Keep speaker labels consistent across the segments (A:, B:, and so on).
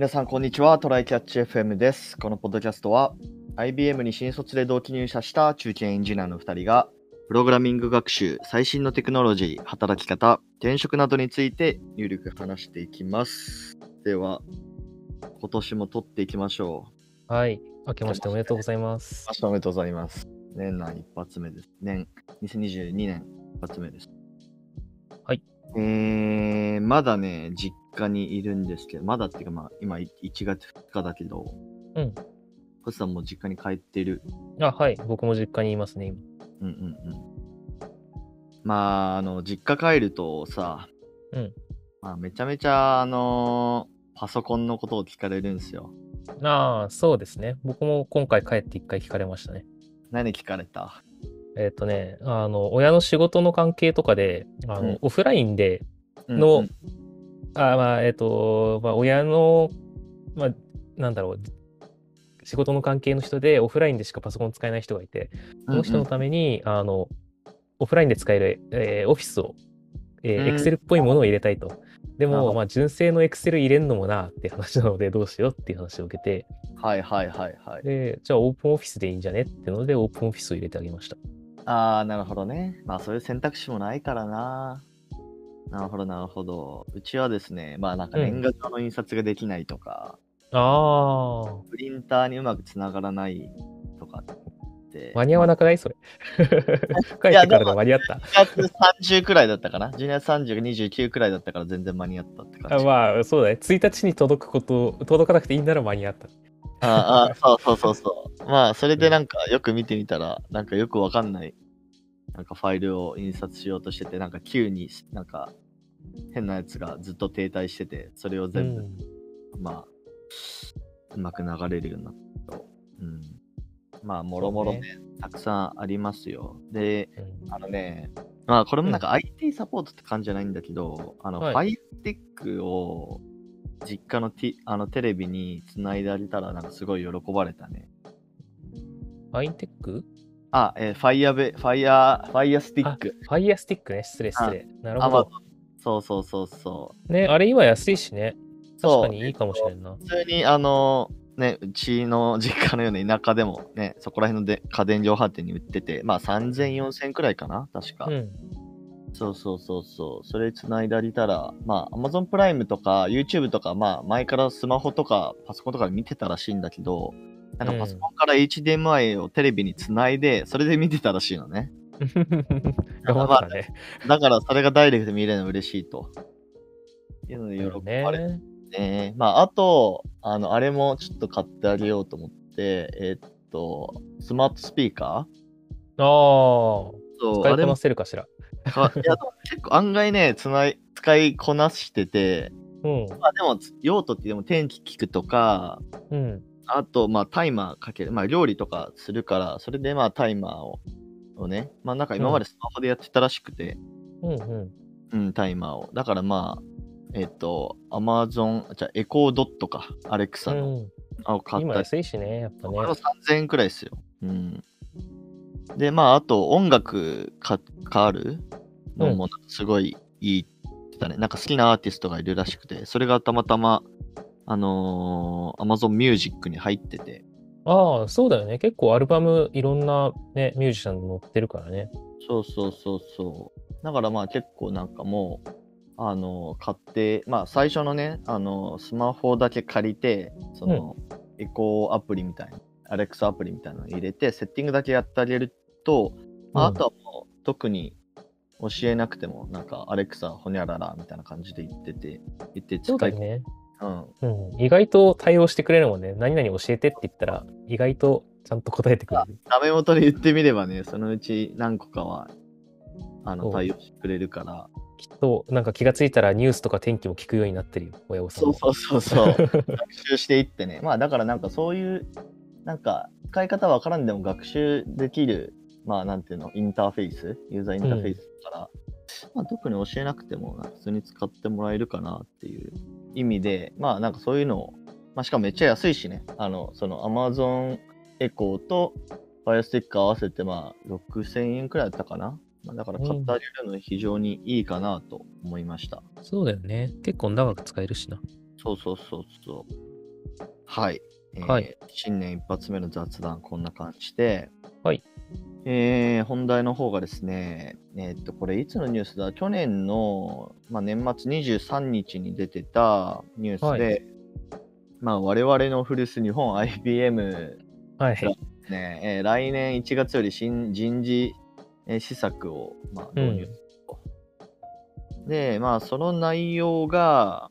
A: 皆さん、こんにちは。トライキャッチ FM です。このポッドキャストは、IBM に新卒で同期入社した中堅エンジニアの2人が、プログラミング学習、最新のテクノロジー、働き方、転職などについて、入力話していきます。では、今年も撮っていきましょう。
B: はい。明けましておめでとうございます。
A: 明日おめでとうございます。年内一発目です。年、2022年一発目です。
B: はい。
A: えー、まだね、実家にいるんですけど、まだっていうかまあ、今1月2日だけど、
B: うん。
A: コスさんも実家に帰ってる。
B: あ、はい。僕も実家にいますね、今。
A: うんうんうん。まあ、あの、実家帰るとさ、
B: うん。
A: まあ、めちゃめちゃ、あのパソコンのことを聞かれるんですよ。
B: ああ、そうですね。僕も今回帰って一回聞かれましたね。
A: 何聞かれた？
B: えっ、とね、あの、親の仕事の関係とかで、あの、
A: うん
B: オフラインで、の
A: うんうん
B: あまあ、えっ、と、まあ、親の、まあ、なんだろう、仕事の関係の人でオフラインでしかパソコン使えない人がいて、その人のために、あの、オフラインで使える、えーオフィスを、え
A: うん
B: ー、Excel っぽいものを入れたいと。でも、まあ、純正の Excel 入れんのもなって話なので、どうしようっていう話を受けて、
A: はいはいはいはい。
B: で、じゃあオープンオフィスでいいんじゃねってので、オープンオフィスを入れてあげました。
A: ああ、なるほどね。まあそういう選択肢もないからな。なるほどなるほど。うちはですね、まあなんか
B: うん
A: 年賀状の印刷ができないとか、
B: ああ、
A: プリンターにうまくつながらないとかって。
B: 間に合わなくない？それ。帰ってからで間に合った。
A: 1月30くらいだったかな ?12 月30か29くらいだったから全然間に合ったって感
B: あ
A: じ。
B: まあ、そうだね。1日に届くこと、届かなくていいなら間に合った。
A: ああ、そうそうそうそう。まあ、それでなんかよく見てみたら、なんかよくわかんない、なんかファイルを印刷しようとしてて、なんか急になんか変なやつがずっと停滞してて、それを全部、
B: うん
A: まあ、うまく流れるようになったと。うん。まあ、もろもろねたくさんありますよ。で、
B: うん
A: あのね、まあ、これもなんか IT サポートって感じじゃないんだけど、あの、
B: はい
A: Fire Stick を実家のティあのテレビにつないであげたら、なんかすごい喜ばれたね。
B: アインテック？
A: あ、えー、ファイヤーベ、ファイヤー、ファイヤースティック。
B: ファイヤースティックね。失礼、失礼。なるほど。、
A: そうそうそうそう。
B: ね、あれ今安いしね。
A: そう
B: 確かにいいかもしれんな。
A: 普通に、あの、ね、うちの実家のような田舎でもね、そこら辺ので家電量販店に売ってて、まあ3000、4000くらいかな確か。
B: うん。
A: そうそうそうそう。それ繋いであげたら、まあ、Amazon プライムとか YouTube とか、まあ、前からスマホとかパソコンとかで見てたらしいんだけど、なんかパソコンから HDMI をテレビに繋いで、それで見てたらしいのね。
B: 頑張ったね。
A: だから、それがダイレクトで見れるの嬉しいと。いうので喜ばれて
B: ね。
A: ね。まあ、あと、あの、あれもちょっと買ってあげようと思って、えーっと、スマートスピーカー？
B: ああ、
A: そう、あれも
B: せるかしら。
A: か、いや、結構案外ね、つない、使いこなしてて、
B: うん。
A: まあでも、用途ってでも天気聞くとか、
B: うん。
A: あと、まあタイマーかける、まあ料理とかするから、それでまあタイマーを、をね、まあなんか今までスマホでやってたらしくて、
B: うんうん。
A: うん、タイマーを。だからまあ、えっと、アマゾン、じゃあエコードットか、アレクサの、
B: うん、
A: あを買っ
B: 今
A: たり
B: 安いしね、やっぱね
A: これ。は3000円くらいですよ。うん。で、まあ、あと、音楽か、かある？のも、すごいいいって言ってたね。なんか好きなアーティストがいるらしくて、それがたまたま、あのー、Amazon Music に入ってて、
B: ああ、そうだよね。結構アルバムいろんなね、ミュージシャン載ってるからね。
A: そうそうそうそう。だからまあ結構なんかもう、あのー買って、まあ最初のね、あのースマホだけ借りて、その、エコーアプリみたいな、アレクサアプリみたいなの入れて、セッティングだけやってあげると、まあ、
B: うん
A: あとはもう特に教えなくても、なんか、アレクサ、ほにゃららみたいな感じで言ってて、言って使い、
B: ね。
A: うん。
B: うん。意外と対応してくれるもんね。何々教えてって言ったら、意外とちゃんと答えてくれる。
A: ダメ元で言ってみればね、そのうち何個かは、あの、対応してくれるから。
B: きっと、なんか気がついたらニュースとか天気も聞くようになってるよ、親御さんも。
A: そうそうそうそう。学習していってね。まあ、だからなんかそういう、なんか、使い方わからんでも学習できる、まあ、なんていうの、インターフェース、ユーザーインターフェースから、まあ、特に教えなくても、普通に使ってもらえるかなっていう意味で、まあ、なんかそういうのを、まあ、しかもめっちゃ安いしね、あの、その Amazon エコーと Fire Stick 合わせて、まあ、6000円くらいだったかな。まあ、だから買ってあげるの非常にいいかなと思いました。
B: そうだよね。結構長く使えるしな。
A: そうそうそうそう。はい。えー
B: はい
A: 新年一発目の雑談、こんな感じで。
B: はい。
A: えー本題の方がですね、えーっと、これいつのニュースだ？去年の、まあ、年末23日に出てたニュースで、
B: は
A: まあ、我々の古巣日本 IBM
B: はい。
A: ね、えー来年1月より新人事、えー施策を、まあ、導入すると。で、まあ、その内容が、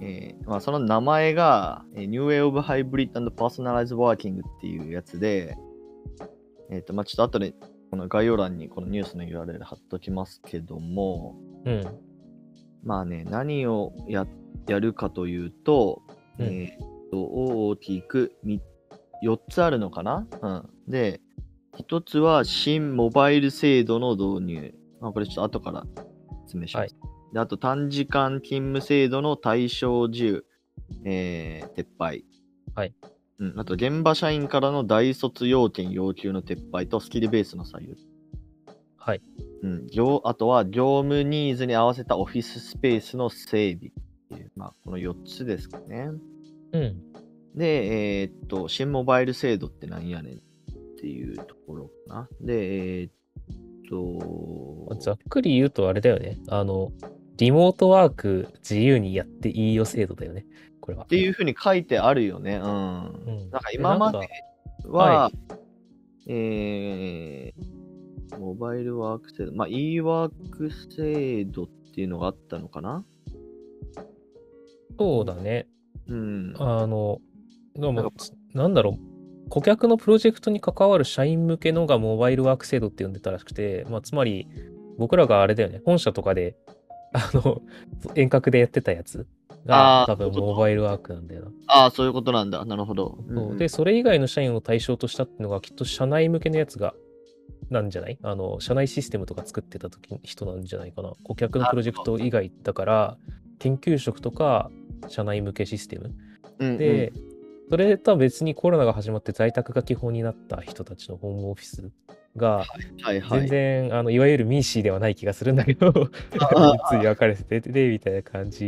A: えーまあ、その名前が、えー New Way of Hybrid and Personalized Working っていうやつで、えっ、と、まあ、ちょっと後で、この概要欄にこのニュースの URL 貼っときますけども、
B: うん。
A: まあね、何をややるかというと、
B: うん
A: えーっと、大きく4つあるのかな？うん。で、1つは新モバイル制度の導入。まあ、これちょっと後から説明します。で、あと短時間勤務制度の対象自由、えー撤廃。
B: はい。
A: うん。あと、現場社員からの大卒要件要求の撤廃とスキルベースの採用。
B: はい。
A: うん、業あとは業務ニーズに合わせたオフィススペースの整備っていう、まあ、この4つですかね。
B: うん。
A: で、えーっと、新モバイル制度ってなんやねんっていうところかな。で、えーっと、
B: ざっくり言うとあれだよね。あの、リモートワーク自由にやっていいよ制度だよね。これは。
A: っていうふうに書いてあるよね。うん。
B: うん
A: なんか今までは、
B: は
A: えー、モバイルワーク制度、まあ、e ワーク制度っていうのがあったのかな？
B: そうだね。
A: うん。
B: あの、でも
A: なんか
B: なんだろう、顧客のプロジェクトに関わる社員向けのがモバイルワーク制度って呼んでたらしくて、まあ、つまり、僕らがあれだよね、本社とかで、あの、遠隔でやってたやつが
A: あー
B: 多分モバイルワークなんだよな。
A: ああ、そういうことなんだ。なるほど。
B: そうで、それ以外の社員を対象としたっていうのが、きっと社内向けのやつが、なんじゃない？あの、社内システムとか作ってた時人なんじゃないかな。顧客のプロジェクト以外だから、研究職とか、社内向けシステム。
A: うんうん、
B: で、それとは別にコロナが始まって在宅が基本になった人たちのホームオフィスが、
A: はいはい。
B: 全然、あの、いわゆるミーシーではない気がするんだけど、
A: あ
B: つい分かれてて、で、みたいな感じ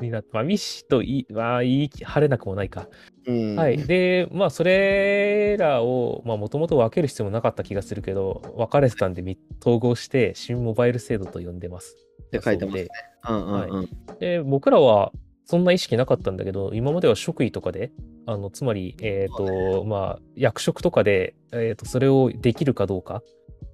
B: になって、まあ、ミーシーといい、まあ、言い晴れなくもないか。
A: うん、
B: はい。で、まあ、それらを、まあ、もともと分ける必要もなかった気がするけど、分かれてたんで、み統合して、新モバイル制度と呼んでます。
A: って書いてますね。うんうんうん。
B: で、僕らは、そんな意識なかったんだけど、今までは職位とかで、あの、つまり、えっ、と、まあ、役職とかで、えっ、と、それをできるかどうか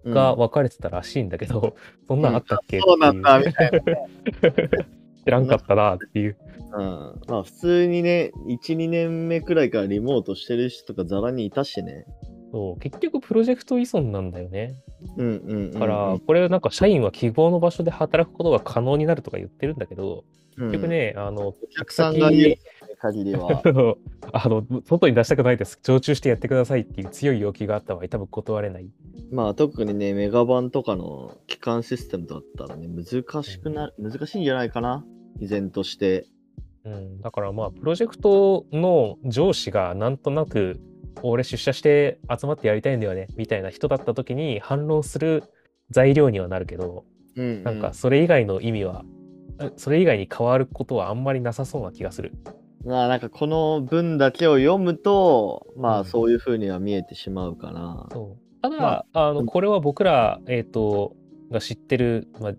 A: うん
B: が分かれてたらしいんだけど、そんなんあったっけ、
A: そうなんだ、みたいな。
B: 知らんかったなっていう。
A: うん。まあ普通にね、1、2年目くらいからリモートしてる人とかザラにいたしね。
B: そう、結局プロジェクト依存なんだよね。
A: うんうんうん、うん。
B: だから、これなんか社員は希望の場所で働くことが可能になるとか言ってるんだけど、
A: うん、
B: 結局ね、あの、
A: お客さんが言う限りは。
B: あの、外に出したくないです。常駐してやってくださいっていう強い要求があった場合、多分断れない。
A: まあ特にね、メガバンとかの基幹システムだったらね、難しくな、難しいんじゃないかな。依然として。
B: うん、だからまあ、プロジェクトの上司がなんとなく、俺出社して集まってやりたいんだよね、みたいな人だった時に反論する材料にはなるけど、
A: うん、うん。
B: なんかそれ以外の意味は、えそれ以外に変わることはあんまりなさそうな気がする。
A: まあなんかこの文だけを読むと、ま
B: うん
A: あそういう風には見えてしまうかな。
B: そうただ、
A: ま
B: あの、
A: うん
B: これは僕ら、えっ、と、が知ってる、ま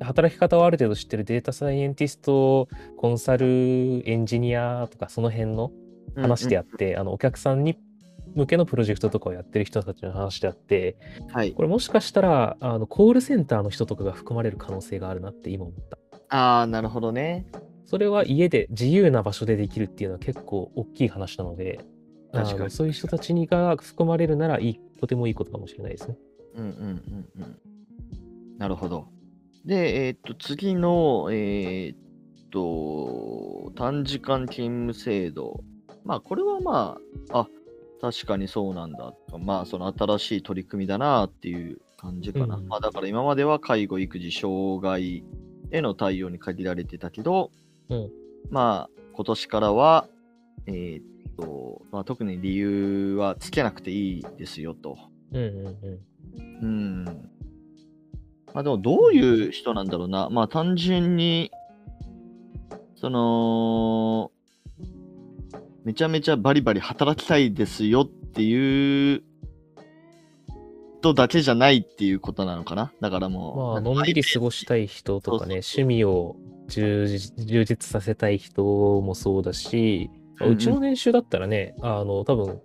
B: あ、働き方をある程度知ってるデータサイエンティスト、コンサル、エンジニアとかその辺の話であって、あの、お客さんに向けのプロジェクトとかをやってる人たちの話であって、
A: うんはい。
B: これもしかしたら、あの、コールセンターの人とかが含まれる可能性があるなって今思った。
A: ああ、なるほどね。
B: それは家で自由な場所でできるっていうのは結構大きい話なので、あ
A: 確かに
B: のそういう人たちにが含まれるならいい、とてもいいことかもしれないですね。
A: うんうんうんうん。なるほど。で、えーっと、次の、えーっと、短時間勤務制度。まあ、これはまあ、あ、確かにそうなんだとか。まあ、その新しい取り組みだなっていう感じかな。
B: うん
A: まあ、だから今までは介護、育児、障害への対応に限られてたけど、
B: うん
A: まあ、今年からは、えーっと、まあ、特に理由はつけなくていいですよと。
B: うんうんうん。
A: うん。まあでもどういう人なんだろうな。まあ単純に、その、めちゃめちゃバリバリ働きたいですよっていう人だけじゃないっていうことなのかな？だからもう。
B: まあ、のんびり過ごしたい人とかね、
A: そう
B: 趣味を充実充実させたい人もそうだし、
A: うんうん
B: うちの年収だったらね、あの、多分、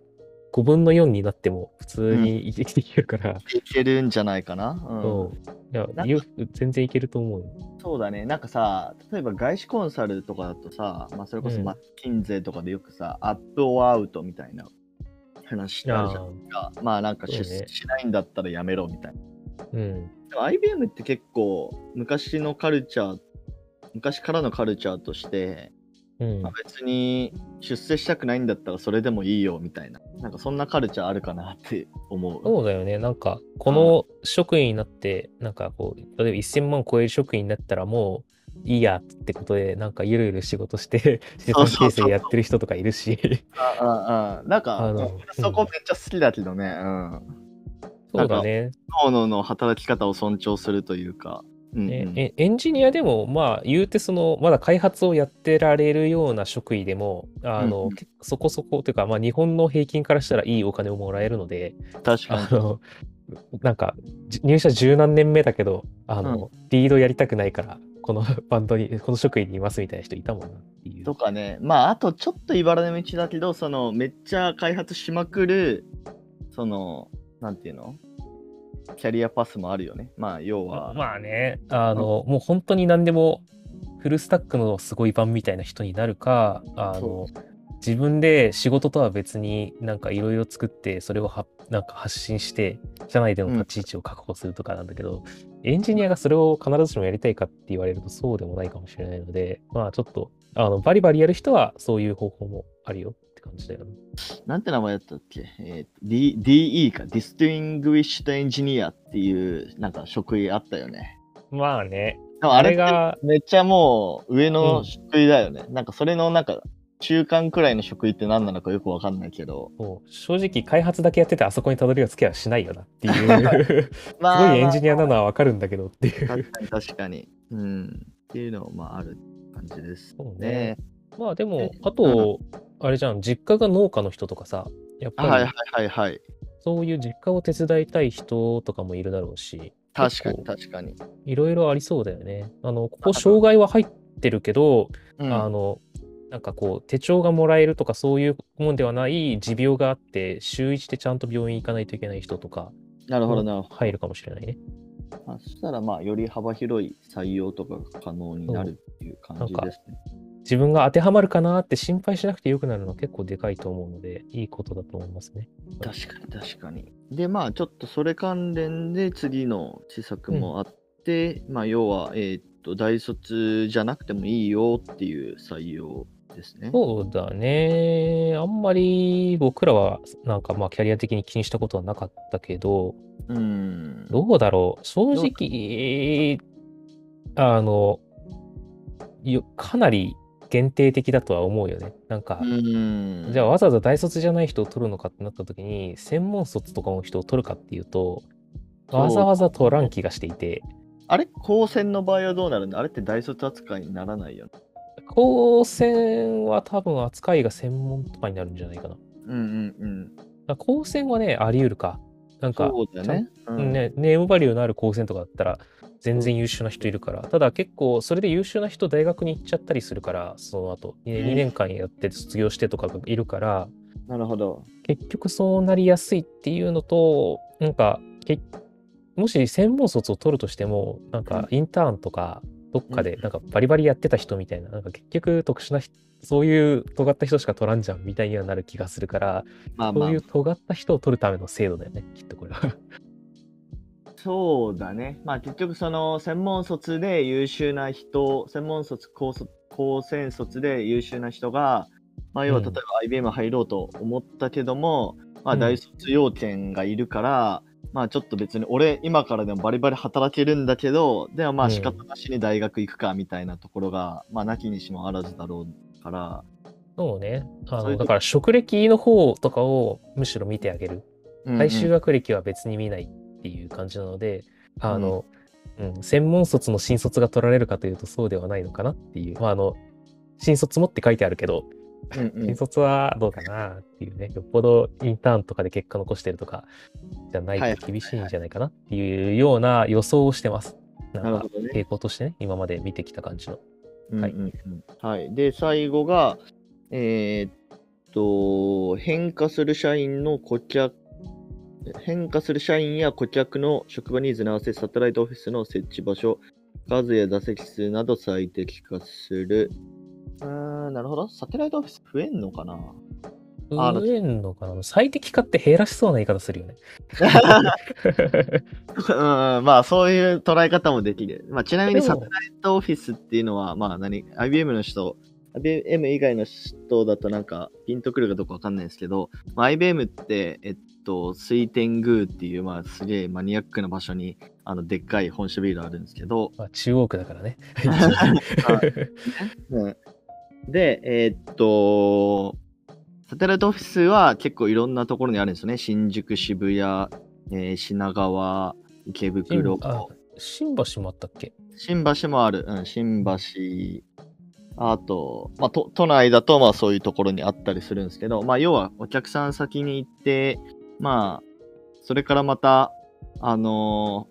B: 5分の4になっても普通に生きていけるから、
A: いけるんじゃないかな？うん
B: そう。いや全然いけると思うよ。
A: そうだね。なんかさ、例えば外資コンサルとかだとさ、まあ、それこそ
B: うん
A: マッキンゼーとかでよくさ、アップオアアウトみたいな話ってあるじゃんか。まあなんか出世しないんだったらやめろみたいな。
B: うん。
A: でも IBM って結構昔のカルチャー、昔からのカルチャーとして、
B: うん
A: まあ、別に出世したくないんだったらそれでもいいよみたいな。なんかそんなカルチャーあるかなって思う。
B: そうだよね。なんか、この職員になって、なんかこう、例えば1000万超える職員になったらもういいやってことで、なんかゆるゆる仕事して、資産形成やってる人とかいるし。
A: あああなんか、そこめっちゃ好きだけどね。うん。
B: そうだね。
A: 各々の働き方を尊重するというか。うんうん
B: エンジニアでも、まあ、言うてその、まだ開発をやってられるような職位でも、あの、
A: うんうん
B: そこそこというか、まあ、日本の平均からしたらいいお金をもらえるので、
A: 確かに。
B: なんか、じ入社十何年目だけど、あの、リードやりたくないから、この バンドに、この職位にいますみたいな人いたもんなっていう。
A: とかね、まあ、あとちょっと茨の道だけど、その、めっちゃ開発しまくる、その、なんていうの？キャリアパスもあるよね。まあ、要は。
B: まあね、あの、もう本当に何でも、フルスタックのすごい版みたいな人になるか、あの、自分で仕事とは別になんかいろいろ作って、それをはなんか発信して、社内での立ち位置を確保するとかなんだけど、エンジニアがそれを必ずしもやりたいかって言われるとそうでもないかもしれないので、まあちょっと、あの、バリバリやる人はそういう方法もあるよって感じだよね。
A: なんて名前だったっけ？えーと D ?DE か。Distinguished Engineer っていう、なんか職位あったよね。
B: まあね、
A: でもあれがめっちゃもう上
B: う
A: の
B: ん
A: 職位だよね。なんかそれのなんか中間くらいの職位って何なのかよくわかんないけど。
B: 正直開発だけやっててあそこにたどり着けはしないよなっていう、す
A: ま
B: ごいエンジニアなのはわかるんだけどっていう。
A: 確かに確かに。うん。っていうのもまあある感じです
B: そう
A: ね
B: ね。。まあでも
A: え、
B: あと、あれじゃん、実家が農家の人とかさ、やっぱり、
A: はいはいはいはい。
B: そういう実家を手伝いたい人とかもいるだろうし、
A: 確かに確かに。
B: いろいろありそうだよね。あの、ここ障害は入ってるけど、
A: うん
B: あの、なんかこう、手帳がもらえるとかそういうもんではない持病があって、週1でちゃんと病院行かないといけない人とか、
A: なるほどな。
B: 入るかもしれないね。
A: まあそしたらまあより幅広い採用とかが可能になるっていう感じですね。
B: 自分が当てはまるかなって心配しなくてよくなるのは結構でかいと思うので、いいことだと思いますね。
A: 確かに確かに。でまあちょっとそれ関連で次の施策もあって、まあ要はえーっと大卒じゃなくてもいいよっていう採用ですね。
B: そうだね。あんまり僕らはなんかまあキャリア的に気にしたことはなかったけど、
A: うん。
B: どうだろう。正直、あの、よかなり限定的だとは思うよね。なんか、
A: うん。
B: じゃあわざわざ大卒じゃない人を取るのかってなった時に、専門卒とかの人を取るかっていうと、わざわざ取らん気がしていて、
A: あれ？高専の場合はどうなるんだあれって大卒扱いにならないよね。
B: 高専は多分扱いが専門とかになるんじゃないかな。
A: うんうんうん。
B: ら高専はね、あり得るか。なんか、
A: そうだよね。うん
B: ね、ネームバリューのある高専とかだったら全然優秀な人いるから、ただ結構それで優秀な人大学に行っちゃったりするから、その後、2,
A: うん
B: 年間やって卒業してとかがいるから、
A: なるほど。
B: 結局そうなりやすいっていうのと、なんか、けもし専門卒を取るとしても、なんかインターンとか、どっかでなんかバリバリやってた人みたいな、なんか結局特殊な人、そういう尖った人しか取らんじゃんみたいにはなる気がするから、
A: まあまあ
B: そういう、尖った人を取るための制度だよね、きっとこれは。
A: そうだね。まあ結局その専門卒で優秀な人、専門卒、高卒、高専卒で優秀な人が、まあ要は
B: うん
A: 例えば IBM 入ろうと思ったけども、まあ
B: うん
A: 大卒要件がいるから、まあちょっと別に俺今からでもバリバリ働けるんだけど、でもま
B: うん
A: あ仕方なしに大学行くかみたいなところが、まあなきにしもあらずだろうから、
B: そうね。あの、だから職歴の方とかをむしろ見てあげる。
A: うんうん
B: 最終学歴は別に見ないっていう感じなので、あの、うん、専門卒の新卒が取られるかというとそうではないのかなっていう。まあ、あの、新卒もって書いてあるけど、
A: うんうん
B: 新卒はどうかなっていうね、よっぽどインターンとかで結果残してるとかじゃない
A: はい
B: と厳しいんじゃないかなっていうような予想をしてます。な
A: んるほどね。
B: 傾向としてね、今まで見てきた感じの。はい
A: うんうんうんはい。で、最後が、えーっと、変化する社員の顧客、変化する社員や顧客の職場ニーズに合わせサテライトオフィスの設置場所、数や座席数など最適化する。なるほど。サテライトオフィス増えんのかな？
B: 増えんのかな？最適化って減らしそうな言い方するよね。
A: うん、まあ、そういう捉え方もできる。まあ、ちなみにサテライトオフィスっていうのは、まあ何、IBM の人、IBM 以外の人だとなんかピンとくるかどうかわかんないですけど、まあ、IBM って、えっと、水天宮っていう、まあ、すげえマニアックな場所に、あの、でっかい本社ビルあるんですけど、
B: まあ、中央区だからね。
A: うんで、えーっと、サテライトオフィスは結構いろんなところにあるんですよね。新宿、渋谷、えー品川、池袋、
B: あ新橋もあったっけ？
A: 新橋もある。うん、新橋。あと、まあ、都都内だと、まあ、そういうところにあったりするんですけど、まあ、要は、お客さん先に行って、まあ、それからまた、あの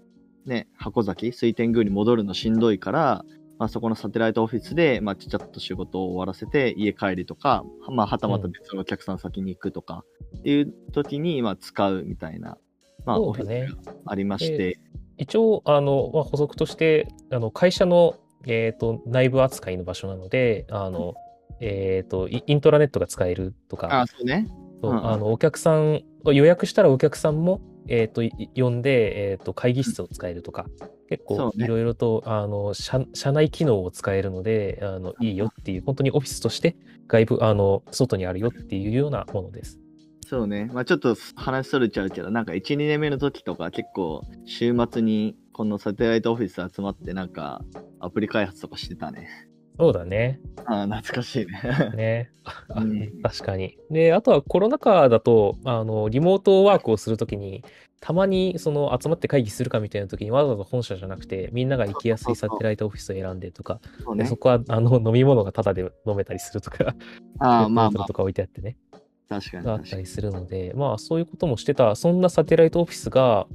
A: ーね、箱崎、水天宮に戻るのしんどいから、まあ、そこのサテライトオフィスで、まあ、ちゃちゃっと仕事を終わらせて、家帰りとか、まあ、はたまた別のお客さん先に行くとか、っていう時に、まあ、使うみたいな、まあ、オフィスがありまして、
B: 一応、あの、まあ、補足として、あの会社の、えー、と内部扱いの場所なので、あの、えー、とイイントラネットが使えるとか、
A: あ、そうね。
B: う
A: ん
B: あのお客さん、予約したらお客さんも、えー、とい呼んで、えー、と会議室を使えるとか、結構いろいろとあの社社内機能を使えるのであの、いいよっていう、本当にオフィスとして外部、あの外にあるよっていうようなものです。
A: そうね。まあちょっと話それちゃうけど、なんか1、2年目の時とか結構週末にこのサテライトオフィス集まってなんかアプリ開発とかしてたね。
B: そうだね。
A: ああ、懐かしいね。
B: ね。あ
A: うん
B: 確かに。で、あとはコロナ禍だと、あの、リモートワークをするときに、たまにその集まって会議するかみたいなときにわざわざ本社じゃなくて、みんなが行きやすいサテライトオフィスを選んでとか、
A: そうね。
B: こはあの飲み物がタダで飲めたりするとか、
A: ああ、まあま
B: ペットボトルとか置いてあってね、
A: あ、確かに
B: があっ
A: 確かに。
B: たりするので、まあそういうこともしてた、そんなサテライトオフィスが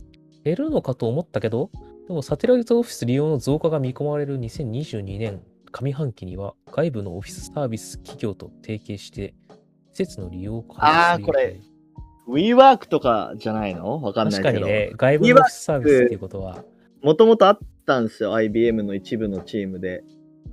B: 減るのかと思ったけど、でもサテライトオフィス利用の増加が見込まれる2022年上半期には外部のオフィスサービス企業と提携して施設の利用を開
A: あーこれ WeWork とかじゃないの？わかんないけど。
B: 確かにね、外部のオフィスサービスっていうことは
A: もともとあったんですよ。IBM の一部のチームで。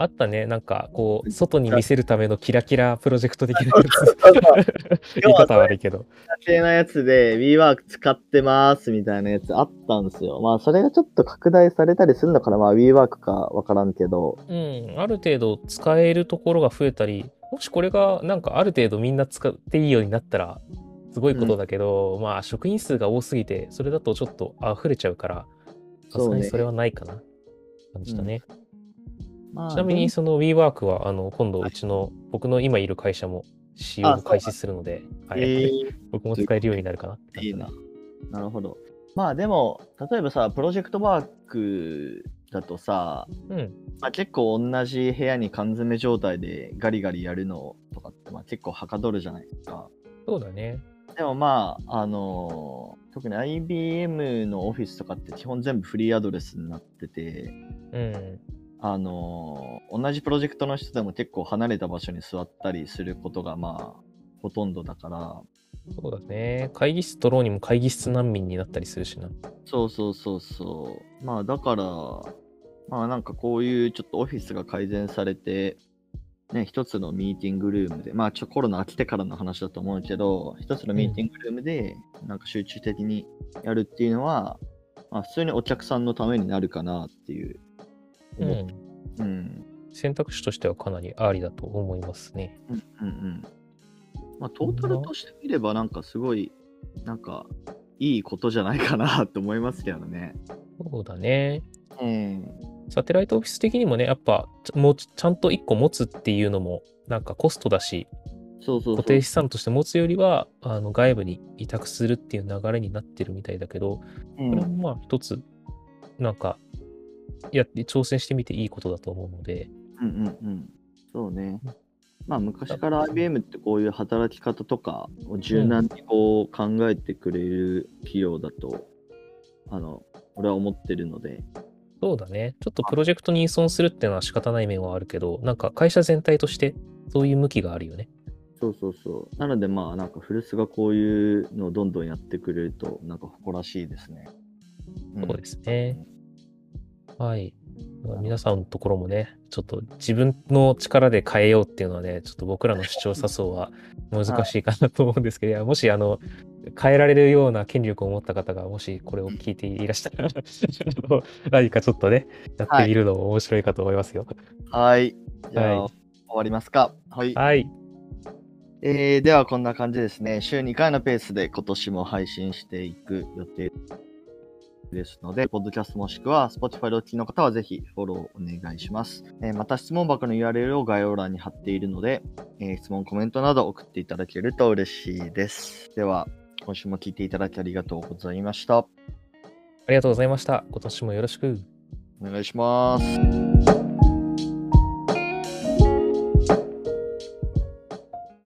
B: あったね、なんかこう、外に見せるためのキラキラプロジェクト的なやつ。言い方悪いけど。
A: 系なやつで WeWork 使ってますみたいなやつあったんですよ。まあそれがちょっと拡大されたりするのかな。まあ WeWork かわからんけど。
B: うん、ある程度使えるところが増えたり、もしこれがなんかある程度みんな使っていいようになったら、すごいことだけど、まあ職員数が多すぎて、それだとちょっと溢れちゃうから、さすがにそれはないかな。感じたね。
A: まあ
B: ちなみにその WeWork は、あの、今度うちの、僕の今いる会社も使用を開始するので、はい
A: えー
B: 僕も使えるようになるかなって
A: いいな。なるほど。まあでも、例えばさ、プロジェクトワークだとさ、
B: うん。
A: まあ、結構同じ部屋に缶詰状態でガリガリやるのとかって、まあ、結構はかどるじゃないですか。
B: そうだね。
A: でもまあ、あのー特に IBM のオフィスとかって基本全部フリーアドレスになってて、
B: うん。
A: あのー同じプロジェクトの人でも結構離れた場所に座ったりすることがまあ、ほとんどだから、
B: そうだね。会議室取ろうにも会議室難民になったりするしな。
A: そうそうそうそう。まあだから、まあなんかこういうちょっとオフィスが改善されて、ね、一つのミーティングルームで、まあちょコロナ飽きてからの話だと思うけど、一つのミーティングルームでなんか集中的にやるっていうのは、まあ普通にお客さんのためになるかなっていう。思っ
B: うん。
A: うん。
B: 選択肢としてはかなりありだと思いますね。
A: うんうんうん。まあトータルとして見ればなんかすごい、なんかいいことじゃないかなと思いますけどね。
B: そうだね。
A: うん。
B: サテライトオフィス的にもね、やっぱ、ちゃもうちゃんと1個持つっていうのも、なんかコストだし、
A: そうそうそう。
B: 固定資産として持つよりは、あの外部に委託するっていう流れになってるみたいだけど、
A: うん
B: これもまあ一つ、なんか、やって挑戦してみていいことだと思うので、
A: うんうんうん。そうね。まあ昔から IBM ってこういう働き方とかを柔軟にこう考えてくれる企業だと、あの、俺は思ってるので、
B: そうだね。ちょっとプロジェクトに依存するっていうのは仕方ない面はあるけど、なんか会社全体としてそういう向きがあるよね。
A: そうそうそう。なのでまあなんか古巣がこういうのをどんどんやってくれると、なんか誇らしいですね。ん
B: そうですね。はい。皆さんのところもね、ちょっと自分の力で変えようっていうのはね、ちょっと僕らの主張さそうは難しいかなと思うんですけど、いやもしあの、変えられるような権力を持った方が、もしこれを聞いていらしたら、何かちょっとね、やってみるのも面白いかと思いますよ。
A: はい。じゃあ、
B: はい
A: 終わりますか。はい。
B: はい。
A: えーではこんな感じですね。週2回のペースで今年も配信していく予定ですので、ポッドキャストもしくは Spotify でお聞きの方はぜひフォローお願いします。えーまた質問箱の URL を概要欄に貼っているので、えー質問、コメントなど送っていただけると嬉しいです。では、今週も聞いていただきありがとうございました。
B: ありがとうございました。今年もよろしく。
A: お願いします。